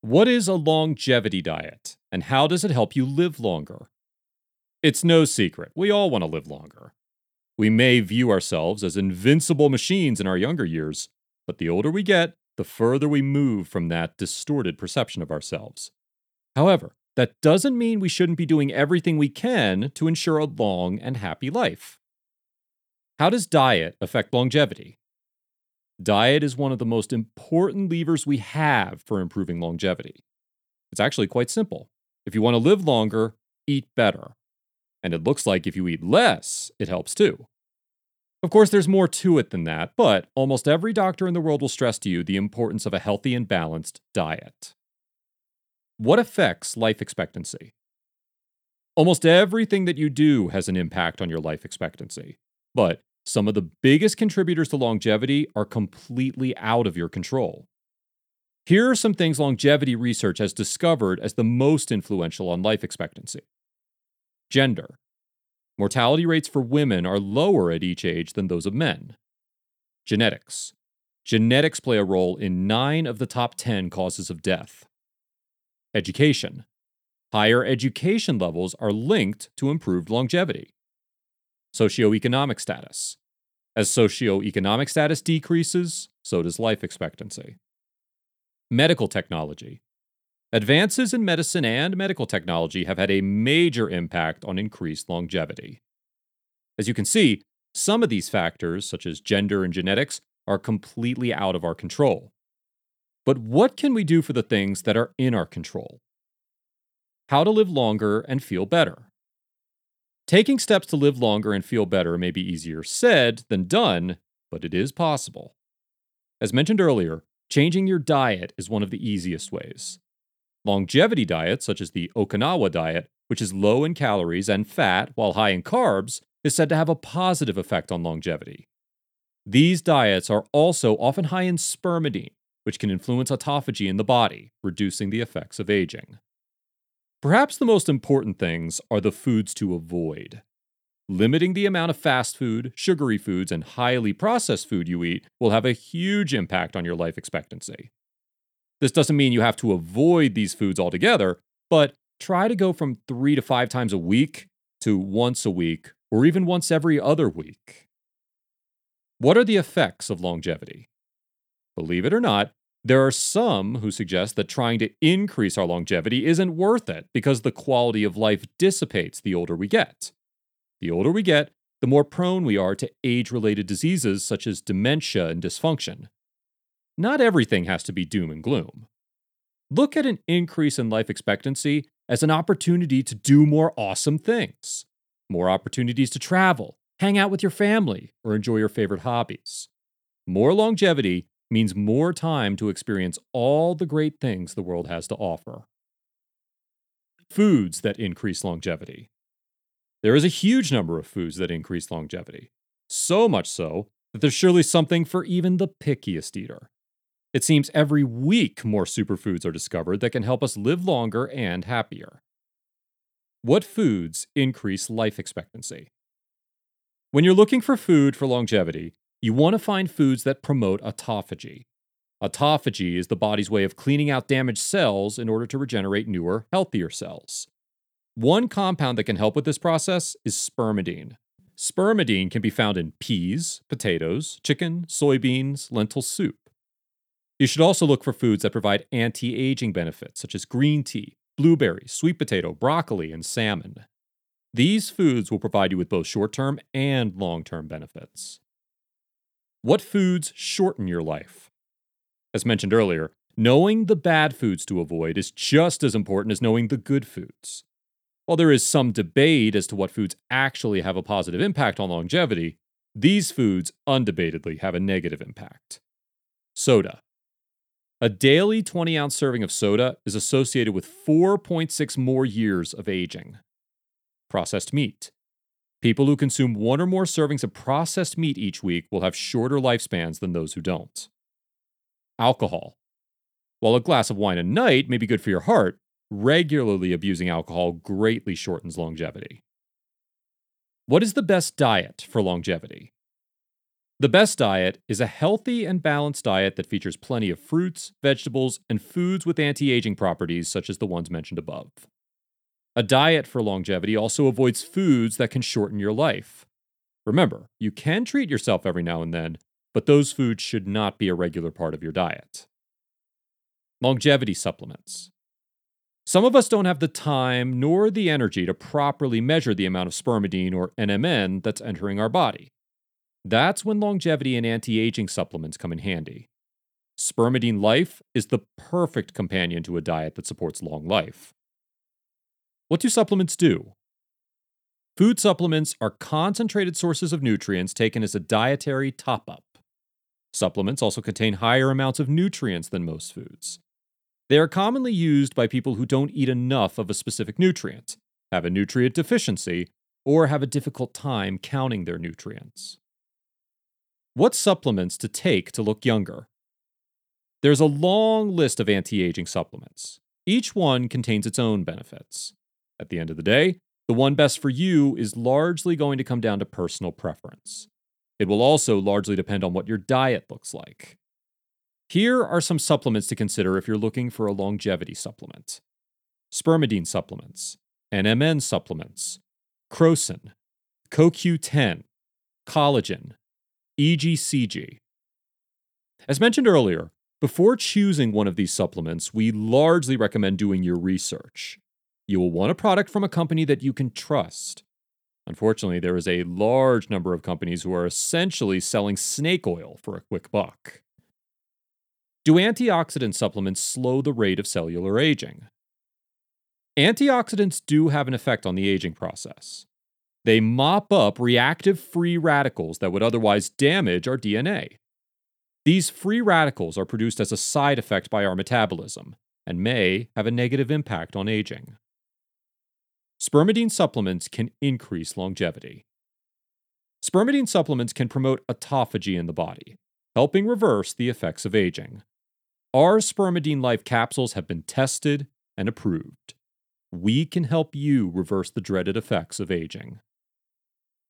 What is a longevity diet, and how does it help you live longer? It's no secret, we all want to live longer. We may view ourselves as invincible machines in our younger years, but the older we get, the further we move from that distorted perception of ourselves. However, that doesn't mean we shouldn't be doing everything we can to ensure a long and happy life. How does diet affect longevity? Diet is one of the most important levers we have for improving longevity. It's actually quite simple. If you want to live longer, eat better. And it looks like if you eat less, it helps too. Of course, there's more to it than that, but almost every doctor in the world will stress to you the importance of a healthy and balanced diet. What affects life expectancy? Almost everything that you do has an impact on your life expectancy, but some of the biggest contributors to longevity are completely out of your control. Here are some things longevity research has discovered as the most influential on life expectancy gender. Mortality rates for women are lower at each age than those of men. Genetics. Genetics play a role in 9 of the top 10 causes of death. Education. Higher education levels are linked to improved longevity socioeconomic status. As socioeconomic status decreases, so does life expectancy. Medical technology. Advances in medicine and medical technology have had a major impact on increased longevity. As you can see, some of these factors, such as gender and genetics, are completely out of our control. But what can we do for the things that are in our control? How to live longer and feel better. Taking steps to live longer and feel better may be easier said than done, but it is possible. As mentioned earlier, changing your diet is one of the easiest ways. Longevity diets, such as the Okinawa diet, which is low in calories and fat while high in carbs, is said to have a positive effect on longevity. These diets are also often high in spermidine, which can influence autophagy in the body, reducing the effects of aging. Perhaps the most important things are the foods to avoid. Limiting the amount of fast food, sugary foods, and highly processed food you eat will have a huge impact on your life expectancy. This doesn't mean you have to avoid these foods altogether, but try to go from three to five times a week to once a week or even once every other week. What are the effects of longevity? Believe it or not, there are some who suggest that trying to increase our longevity isn't worth it because the quality of life dissipates the older we get. The older we get, the more prone we are to age related diseases such as dementia and dysfunction. Not everything has to be doom and gloom. Look at an increase in life expectancy as an opportunity to do more awesome things, more opportunities to travel, hang out with your family, or enjoy your favorite hobbies. More longevity means more time to experience all the great things the world has to offer. Foods that increase longevity. There is a huge number of foods that increase longevity, so much so that there's surely something for even the pickiest eater. It seems every week more superfoods are discovered that can help us live longer and happier. What foods increase life expectancy? When you're looking for food for longevity, you want to find foods that promote autophagy. Autophagy is the body's way of cleaning out damaged cells in order to regenerate newer, healthier cells. One compound that can help with this process is spermidine. Spermidine can be found in peas, potatoes, chicken, soybeans, lentil soup. You should also look for foods that provide anti aging benefits, such as green tea, blueberries, sweet potato, broccoli, and salmon. These foods will provide you with both short term and long term benefits. What foods shorten your life? As mentioned earlier, knowing the bad foods to avoid is just as important as knowing the good foods. While there is some debate as to what foods actually have a positive impact on longevity, these foods undebatedly have a negative impact. Soda. A daily 20 ounce serving of soda is associated with 4.6 more years of aging. Processed meat. People who consume one or more servings of processed meat each week will have shorter lifespans than those who don't. Alcohol. While a glass of wine a night may be good for your heart, regularly abusing alcohol greatly shortens longevity. What is the best diet for longevity? The best diet is a healthy and balanced diet that features plenty of fruits, vegetables, and foods with anti aging properties, such as the ones mentioned above. A diet for longevity also avoids foods that can shorten your life. Remember, you can treat yourself every now and then, but those foods should not be a regular part of your diet. Longevity supplements. Some of us don't have the time nor the energy to properly measure the amount of spermidine or NMN that's entering our body. That's when longevity and anti aging supplements come in handy. Spermidine Life is the perfect companion to a diet that supports long life. What do supplements do? Food supplements are concentrated sources of nutrients taken as a dietary top up. Supplements also contain higher amounts of nutrients than most foods. They are commonly used by people who don't eat enough of a specific nutrient, have a nutrient deficiency, or have a difficult time counting their nutrients. What supplements to take to look younger? There's a long list of anti aging supplements. Each one contains its own benefits. At the end of the day, the one best for you is largely going to come down to personal preference. It will also largely depend on what your diet looks like. Here are some supplements to consider if you're looking for a longevity supplement spermidine supplements, NMN supplements, crocin, CoQ10, collagen, EGCG. As mentioned earlier, before choosing one of these supplements, we largely recommend doing your research. You will want a product from a company that you can trust. Unfortunately, there is a large number of companies who are essentially selling snake oil for a quick buck. Do antioxidant supplements slow the rate of cellular aging? Antioxidants do have an effect on the aging process. They mop up reactive free radicals that would otherwise damage our DNA. These free radicals are produced as a side effect by our metabolism and may have a negative impact on aging. Spermidine supplements can increase longevity. Spermidine supplements can promote autophagy in the body, helping reverse the effects of aging. Our Spermidine Life capsules have been tested and approved. We can help you reverse the dreaded effects of aging.